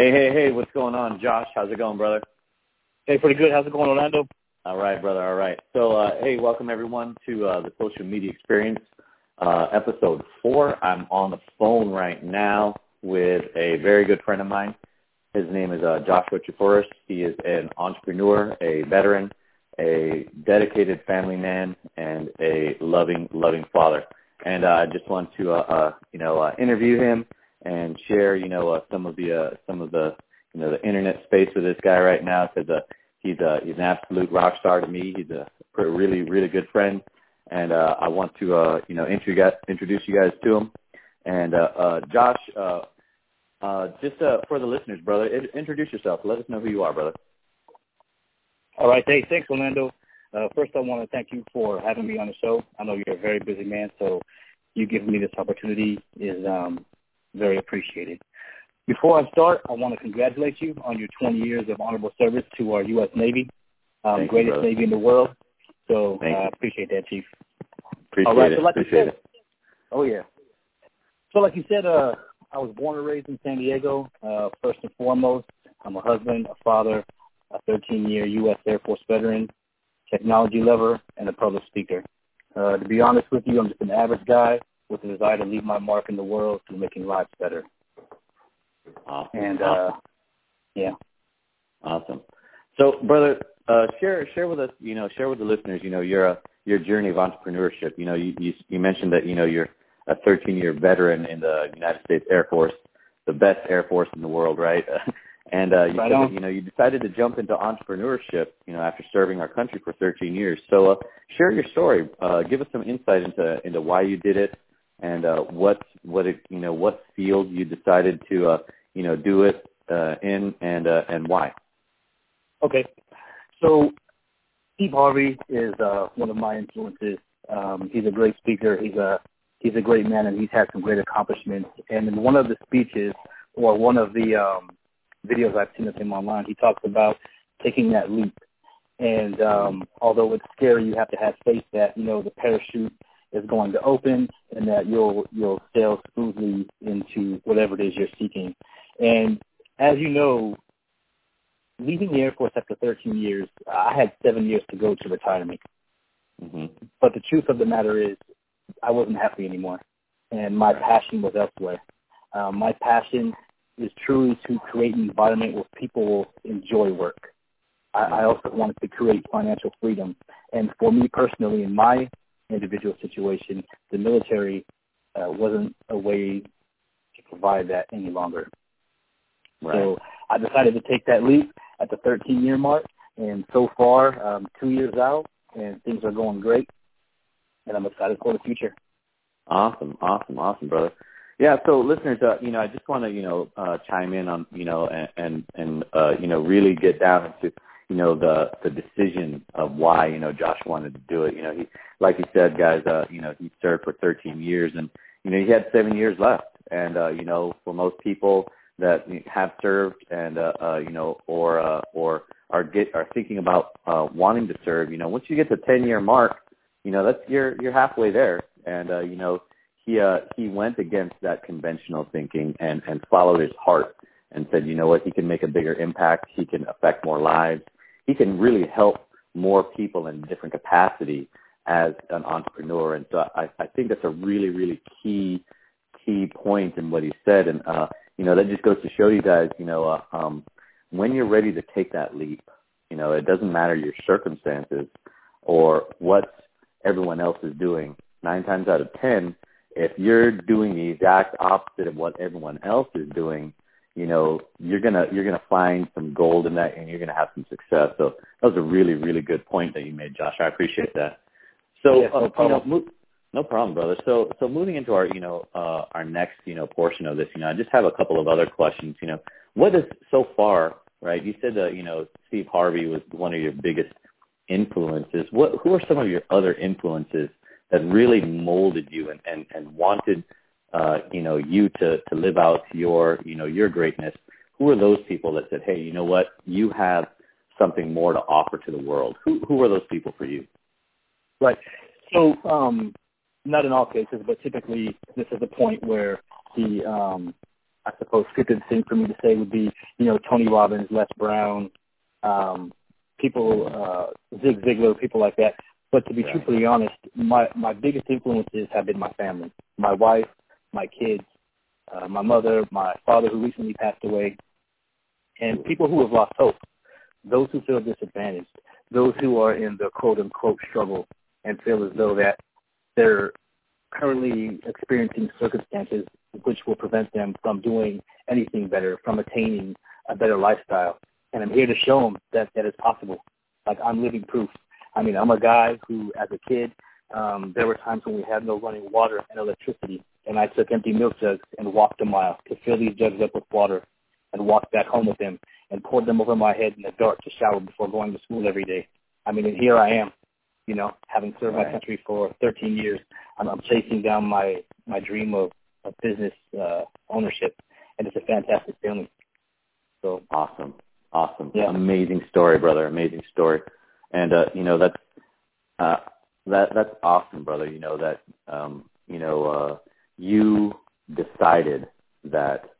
Hey, hey, hey, what's going on, Josh? How's it going, brother? Hey, pretty good. How's it going, Orlando? All right, brother. All right. So, uh, hey, welcome everyone to uh, the Social Media Experience, uh, episode four. I'm on the phone right now with a very good friend of mine. His name is uh, Joshua Charfauros. He is an entrepreneur, a veteran, a dedicated family man, and a loving, loving father. And uh, I just want to, uh, uh, you know, uh, interview him and share, you know, uh, some of the uh, some of the you know the internet space with this guy right now because uh, he's a he's an absolute rock star to me. He's a really really good friend, and uh, I want to uh, you know introduce introduce you guys to him. And uh, uh, Josh, uh, uh, just uh, for the listeners, brother, introduce yourself. Let us know who you are, brother. All right, hey, thanks, Orlando. Uh, first, I want to thank you for having me on the show. I know you're a very busy man, so you giving me this opportunity is um, very appreciated. Before I start, I want to congratulate you on your 20 years of honorable service to our U.S. Navy, um, greatest you, Navy in the world. So I uh, appreciate that, Chief. Appreciate All right, it. so like appreciate you said, it. Oh yeah. So like you said, uh, I was born and raised in San Diego. Uh, first and foremost, I'm a husband, a father, a 13-year U.S. Air Force veteran, technology lover, and a public speaker. Uh, to be honest with you, I'm just an average guy with a desire to leave my mark in the world through making lives better. Awesome. And uh, yeah, Awesome. So, brother, uh, share share with us, you know, share with the listeners, you know, your uh, your journey of entrepreneurship. You know, you, you you mentioned that you know you're a 13 year veteran in the United States Air Force, the best Air Force in the world, right? and uh, you Right said that, you know you decided to jump into entrepreneurship, you know, after serving our country for 13 years. So, uh, share your story. Uh, give us some insight into into why you did it and uh, what what it you know what field you decided to uh, you know do it uh, in and uh, and why. Okay. So Steve Harvey is uh, one of my influences. Um, he's a great speaker. He's a he's a great man, and he's had some great accomplishments. And in one of the speeches, or one of the um, videos I've seen of him online, he talks about taking that leap. And um, although it's scary, you have to have faith that you know the parachute is going to open and that you'll you'll sail smoothly into whatever it is you're seeking. And as you know, leaving the Air Force after 13 years, I had seven years to go to retirement. hmm But the truth of the matter is, I wasn't happy anymore, and my passion was elsewhere. Um, my passion is truly to create an environment where people will enjoy work. I, I also wanted to create financial freedom, and for me personally, in my individual situation, the military uh, wasn't a way to provide that any longer. Right. So I decided to take that leap at the 13 year mark, and so far, um, two years out, and things are going great, and I'm excited for the future. Awesome, awesome, awesome, brother. Yeah, so listeners, uh, you know, I just want to, you know, uh, chime in on, you know, and and, and uh, you know, really get down into, you know, the the decision of why, you know, Josh wanted to do it. You know, he, like he said, guys, uh, you know, he served for 13 years, and you know, he had seven years left, and uh, you know, for most people that have served and uh, uh, you know, or uh, or are get are thinking about uh, wanting to serve, you know, once you get to 10 year mark, you know, that's you're you're halfway there, and uh, you know he uh, he went against that conventional thinking and and followed his heart and said, you know what, he can make a bigger impact, he can affect more lives, he can really help more people in different capacity as an entrepreneur. And so I, I think that's a really really key key point in what he said, and uh, you know that just goes to show you guys, you know, uh, um, when you're ready to take that leap, you know, it doesn't matter your circumstances or what everyone else is doing. Nine times out of ten, if you're doing the exact opposite of what everyone else is doing, you know, you're gonna you're gonna find some gold in that, and you're gonna have some success. So that was a really really good point that you made, Josh. I appreciate that. So Yeah, no uh, you know, problem. mo- no problem, brother. So so moving into our you know uh, our next you know portion of this, you know, I just have a couple of other questions. You know, what is so far right? You said that you know Steve Harvey was one of your biggest influences. What who are some of your other influences that really molded you and and, and wanted uh, you know you to to live out your you know your greatness? Who are those people that said, hey, you know what, you have something more to offer to the world? Who who are those people for you? Right. So, um, not in all cases, but typically this is the point where the um, I suppose scripted thing for me to say would be, you know, Tony Robbins, Les Brown, um, people, uh, Zig Ziglar, people like that. But to be right. truthfully honest, my my biggest influences have been my family, my wife, my kids, uh, my mother, my father who recently passed away, and people who have lost hope, those who feel disadvantaged, those who are in the quote unquote struggle and feel as though that they're currently experiencing circumstances which will prevent them from doing anything better, from attaining a better lifestyle. And I'm here to show them that that is possible. Like I'm living proof. I mean, I'm a guy who, as a kid, um, there were times when we had no running water and electricity, and I took empty milk jugs and walked a mile to fill these jugs up with water and walked back home with them and poured them over my head in the dark to shower before going to school every day. I mean, and here I am, you know, having served my country for 13 years. I'm, I'm chasing down my my dream of, of business uh, ownership, and it's a fantastic feeling. So awesome, awesome, yeah. amazing story, brother, amazing story, and uh, you know that's uh, that that's awesome, brother. You know that um, you know uh, you decided that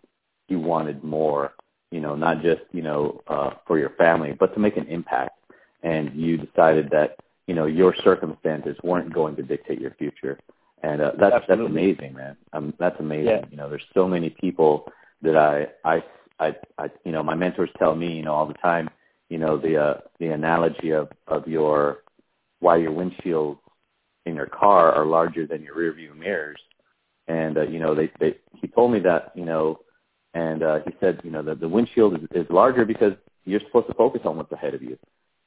you wanted more, you know, not just you know uh, for your family, but to make an impact, and you decided that you know your circumstances weren't going to dictate your future, and uh, that's Absolutely. that's amazing, man. Um, that's amazing. Yeah. You know, there's so many people that I I I, I you know my mentors tell me you know all the time you know the uh, the analogy of of your why your windshield in your car are larger than your rearview mirrors and uh, you know they they he told me that you know and uh, he said you know the the windshield is, is larger because you're supposed to focus on what's ahead of you.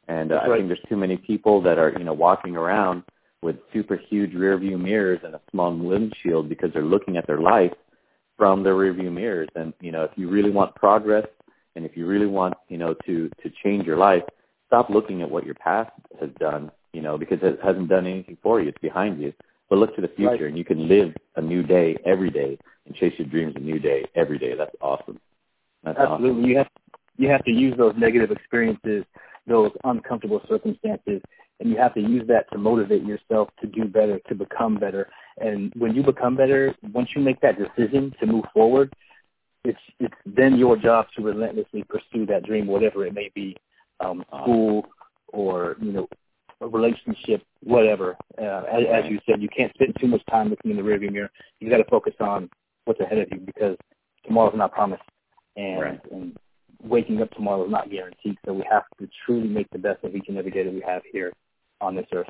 And uh, right. I think there's too many people that are you know walking around with super huge rear view mirrors and a small windshield because they're looking at their life from their rear view mirrors. And you know if you really want progress and if you really want you know to to change your life stop looking at what your past has done you know because it hasn't done anything for you. It's behind you but look to the future, right. and you can live a new day every day and chase your dreams a new day every day. That's awesome. That's Absolutely. Awesome. You have you have to use those negative experiences, those uncomfortable circumstances, and you have to use that to motivate yourself to do better, to become better. And when you become better, once you make that decision to move forward, it's it's then your job to relentlessly pursue that dream, whatever it may be, um, school or you know a relationship, whatever. Uh, as, as you said, you can't spend too much time looking in the rearview mirror. You got to focus on what's ahead of you because tomorrow's not promised, and, right. and waking up tomorrow is not guaranteed. So we have to truly make the best of each and every day that we have here on this earth.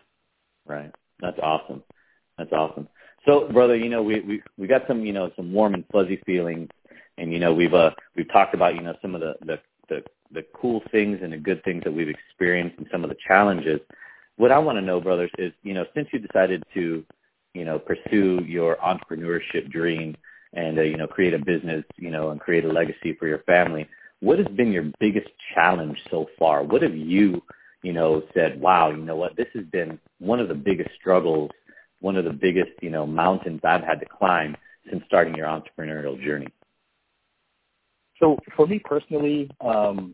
Right. That's awesome. That's awesome. So, brother, you know, we we we got some, you know, some warm and fuzzy feelings, and you know, we've uh we've talked about, you know, some of the the the the cool things and the good things that we've experienced and some of the challenges what I want to know, brothers, is you know since you decided to you know pursue your entrepreneurship dream and uh, you know create a business, you know, and create a legacy for your family, what has been your biggest challenge so far? What have you you know said, wow, you know what, this has been one of the biggest struggles, one of the biggest you know mountains I've had to climb since starting your entrepreneurial journey? So for me personally, um,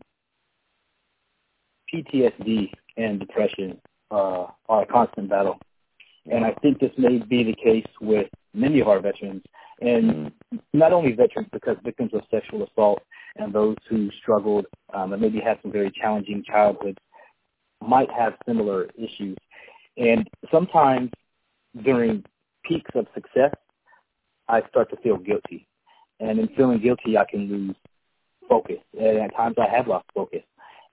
PTSD and depression uh, are a constant battle. And I think this may be the case with many of our veterans, and not only veterans, because victims of sexual assault and those who struggled um, and maybe had some very challenging childhoods might have similar issues. And sometimes during peaks of success, I start to feel guilty. And in feeling guilty, I can lose focus. And at times I have lost focus,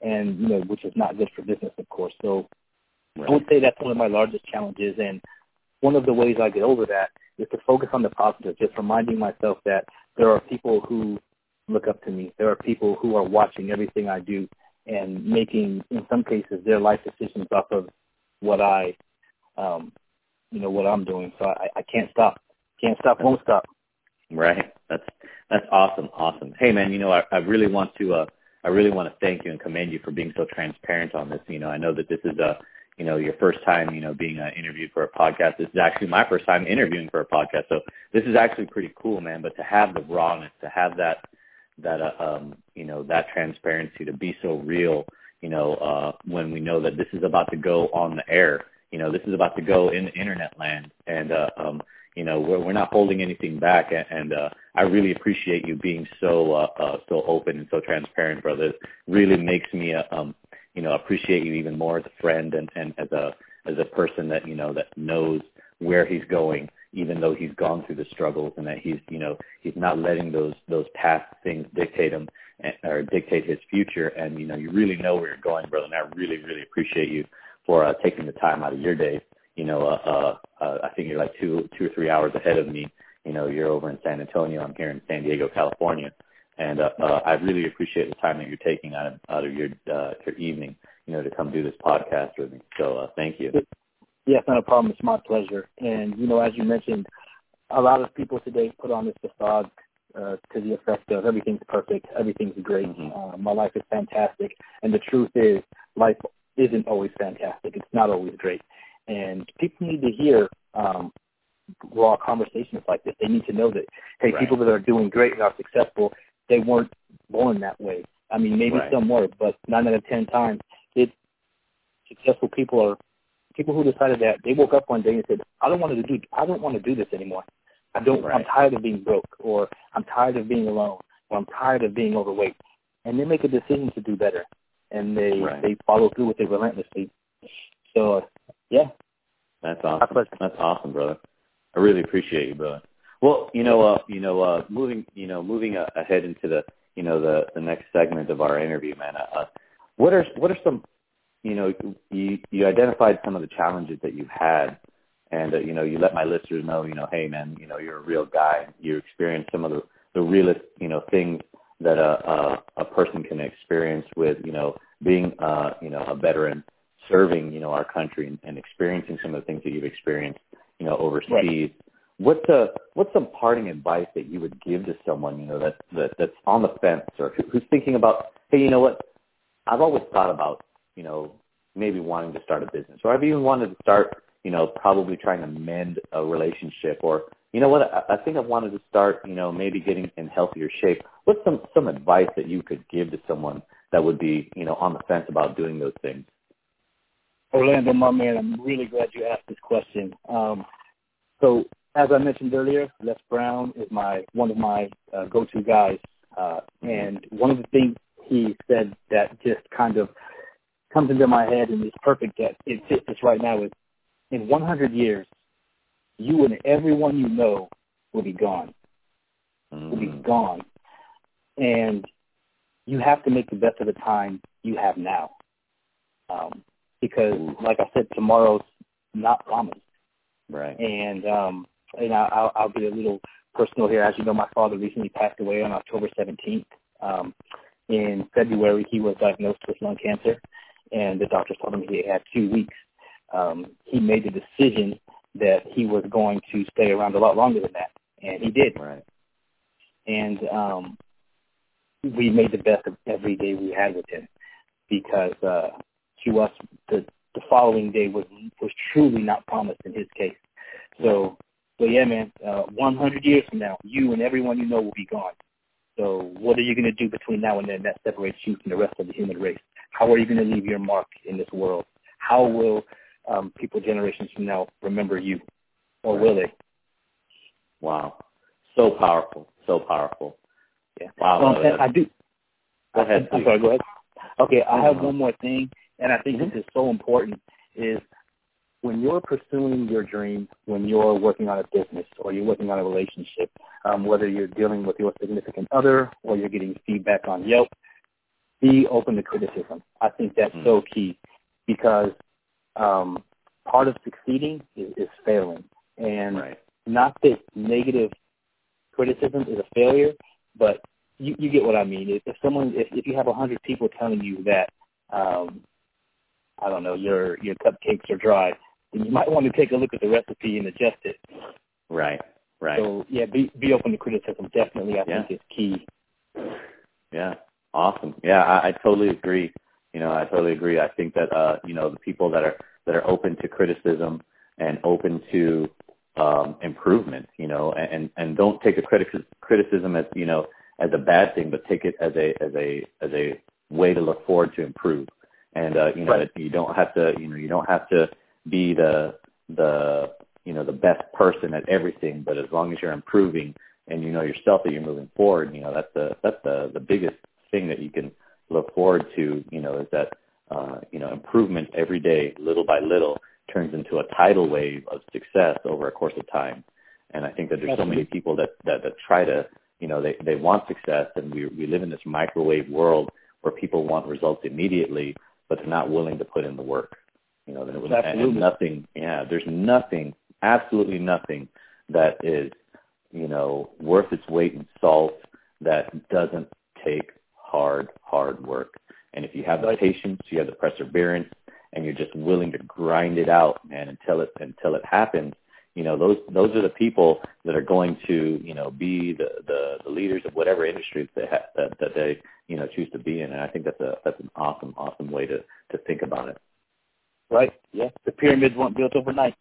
and you know, which is not good for business, of course. So I would say that's one of my largest challenges, and one of the ways I get over that is to focus on the positive, just reminding myself that there are people who look up to me. There are people who are watching everything I do and making, in some cases, their life decisions off of what I, um, you know, what I'm doing. So I, I can't stop. Can't stop. Won't stop. Right. That's that's awesome. Awesome. Hey, man. You know, I, I really want to. uh I really want to thank you and commend you for being so transparent on this. You know, I know that this is a you know, your first time, you know, being uh, interviewed for a podcast. This is actually my first time interviewing for a podcast. So this is actually pretty cool, man. But to have the rawness, to have that, that, uh, um, you know, that transparency, to be so real, you know, uh, when we know that this is about to go on the air, you know, this is about to go in the internet land. And, uh, um, you know, we're, we're not holding anything back, and, and uh, I really appreciate you being so uh, uh, so open and so transparent, brother. It really makes me, uh, um, you know, appreciate you even more as a friend and, and as a as a person that you know that knows where he's going, even though he's gone through the struggles, and that he's you know he's not letting those those past things dictate him eh, or dictate his future. And you know, you really know where you're going, brother. And I really really appreciate you for uh, taking the time out of your day you know, uh, uh, uh, I think you're like two, two or three hours ahead of me. You know, you're over in San Antonio. I'm here in San Diego, California, and uh, uh, I really appreciate the time that you're taking out of, out of your uh, your evening, you know, to come do this podcast with me. So uh, thank you. Yes, not a problem. It's my pleasure. And you know, as you mentioned, a lot of people today put on this facade uh, to the effect of everything's perfect, everything's great, mm-hmm. uh, my life is fantastic. And the truth is, life isn't always fantastic. It's not always great. And people need to hear um, raw conversations like this. They need to know that, hey, right. people that are doing great and are successful, they weren't born that way. I mean, maybe right. some were, but nine out of ten times, it successful people are people who decided that they woke up one day and said, I don't want to do I don't want to do this anymore. I don't right. I'm tired of being broke or I'm tired of being alone or I'm tired of being overweight. And they make a decision to do better and they right. they follow through with it relentlessly. So yeah. That's awesome. That's awesome, brother. I really appreciate you, brother. Well, you know, uh, you know, uh, moving, you know, moving uh, ahead into the, you know, the the next segment of our interview, man. Uh, uh, what are what are some, you know, you you identified some of the challenges that you've had, and uh, you know, you let my listeners know, you know, hey, man, you know, you're a real guy. You experienced some of the the realest, you know, things that a a, a person can experience with, you know, being, uh, you know, a veteran serving, you know, our country and, and experiencing some of the things that you've experienced, you know, overseas. Right. What's uh what's some parting advice that you would give to someone, you know, that, that that's on the fence or who's thinking about, hey, you know what, I've always thought about, you know, maybe wanting to start a business, or I've even wanted to start, you know, probably trying to mend a relationship, or you know what, I, I think I've wanted to start, you know, maybe getting in healthier shape. What's some some advice that you could give to someone that would be, you know, on the fence about doing those things? Orlando, my man, I'm really glad you asked this question. Um, so, as I mentioned earlier, Les Brown is my one of my uh, go-to guys, uh, and one of the things he said that just kind of comes into my head and is perfect that it fits this right now is, in 100 years, you and everyone you know will be gone. Mm. Will be mm. gone, and you have to make the best of the time you have now. Um, because, like I said, tomorrow's not promised. Right. And um, and I, I'll, I'll be a little personal here. As you know, my father recently passed away on October 17th. Um, in February, he was diagnosed with lung cancer, and the doctors told him he had two weeks. Um, he made the decision that he was going to stay around a lot longer than that, and he did. Right. And um, we made the best of every day we had with him because uh, to us the the following day was was truly not promised in his case. So so yeah, man, uh, 100 years from now, you and everyone you know will be gone. So what are you going to do between now and then that separates you from the rest of the human race? How are you going to leave your mark in this world? How will um, people generations from now remember you, or will they? Wow, so powerful, so powerful. Yeah. Wow. Um, I do. Go ahead. I'm sorry. Go ahead. Okay, I have one more thing, and I think mm-hmm. this is so important, is when you're pursuing your dream, when you're working on a business or you're working on a relationship, um, whether you're dealing with your significant other or you're getting feedback on Yelp, be open to criticism. I think that's mm-hmm. so key because um, part of succeeding is, is failing. And right. not that negative criticism is a failure, but you, you get what I mean. If, if someone, if, if you have a hundred people telling you that um, I don't know, your your cupcakes are dry, you might want to take a look at the recipe and adjust it. Right. Right. So yeah, be be open to criticism. Definitely, I yeah. think is key. Yeah. Awesome. Yeah, I, I totally agree. You know, I totally agree. I think that uh, you know, the people that are that are open to criticism and open to um, improvement, you know, and and don't take a critic criticism as you know as a bad thing, but take it as a as a as a way to look forward to improve and uh, you know right. you don't have to you know you don't have to be the the you know the best person at everything, but as long as you're improving and you know yourself that you're moving forward, you know that's the that's the the biggest thing that you can look forward to. You know is that uh, you know improvement every day, little by little, turns into a tidal wave of success over a course of time. And I think that there's so many people that that, that try to you know they they want success, and we we live in this microwave world where people want results immediately, but they're not willing to put in the work. You know, and, and nothing. Yeah, there's nothing, absolutely nothing that is you know, worth its weight in salt that doesn't take hard, hard work. And if you have the patience, you have the perseverance, and you're just willing to grind it out, man, until it until it happens, you know, those those are the people that are going to, you know, be the the, the leaders of whatever industry they ha- that that they, you know, choose to be in. And I think that's a that's an awesome, awesome way to to think about it. Right. Yeah. The pyramids weren't built overnight.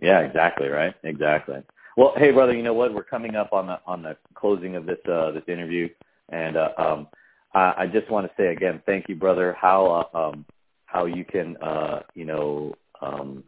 Yeah. Exactly. Right. Exactly. Well, hey, brother, you know what? We're coming up on the on the closing of this uh, this interview, and uh, um, I, I just want to say again, thank you, brother. How uh, um, how you can uh, you know um,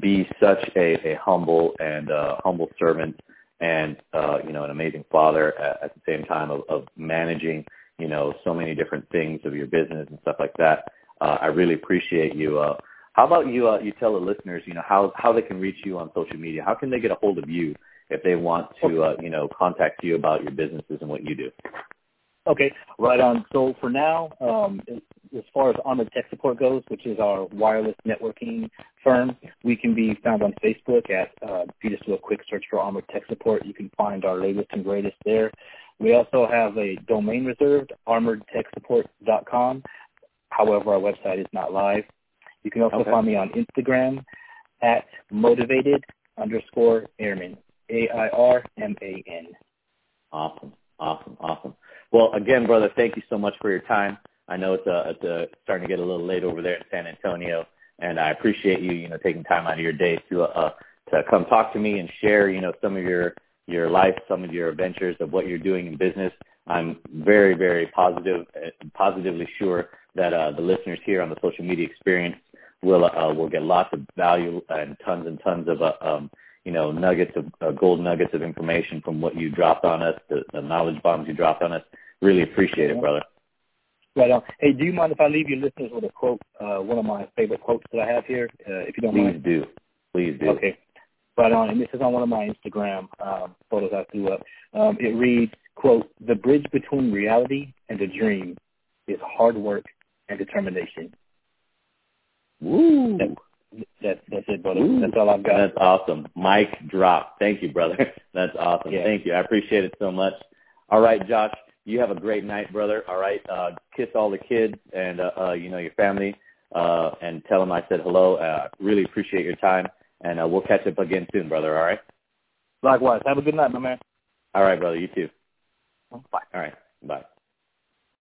be such a, a humble and uh, humble servant, and uh, you know an amazing father at, at the same time of, of managing you know so many different things of your business and stuff like that. Uh, I really appreciate you. Uh, how about you? Uh, you tell the listeners, you know, how how they can reach you on social media. How can they get a hold of you if they want to, uh, you know, contact you about your businesses and what you do? Okay, right on. So for now, um, as far as Armored Tech Support goes, which is our wireless networking firm, we can be found on Facebook at, uh, if you just do a quick search for Armored Tech Support, you can find our latest and greatest there. We also have a domain reserved, armoredtechsupport.com. However, our website is not live. You can also okay. find me on Instagram at motivated underscore airman, A-I-R-M-A-N. Awesome, awesome, awesome. Well, again, brother, thank you so much for your time. I know it's, uh, it's uh, starting to get a little late over there in San Antonio, and I appreciate you, you know, taking time out of your day to uh, to come talk to me and share, you know, some of your your life, some of your adventures of what you're doing in business. I'm very, very positive, uh, positively sure that uh, the listeners here on the social media experience will uh, will get lots of value and tons and tons of uh, um, you know nuggets of uh, gold nuggets of information from what you dropped on us, the, the knowledge bombs you dropped on us. Really appreciate it, brother. Right on. Hey, do you mind if I leave your listeners with a quote, uh, one of my favorite quotes that I have here, uh, if you don't Please mind? Please do. Please do. Okay. Right on. And this is on one of my Instagram um, photos I threw up. Um, it reads, quote, the bridge between reality and a dream is hard work and determination. Woo. That, that, that's it, brother. Ooh. That's all I've got. That's awesome. Mic drop. Thank you, brother. That's awesome. Yeah. Thank you. I appreciate it so much. All right, Josh, you have a great night, brother. All right. Uh, kiss all the kids and, uh, uh, you know, your family, uh, and tell them I said hello. Uh, really appreciate your time. And uh, we'll catch up again soon, brother. All right. Likewise. Have a good night, my man. All right, brother. You too. Bye. All right. Bye.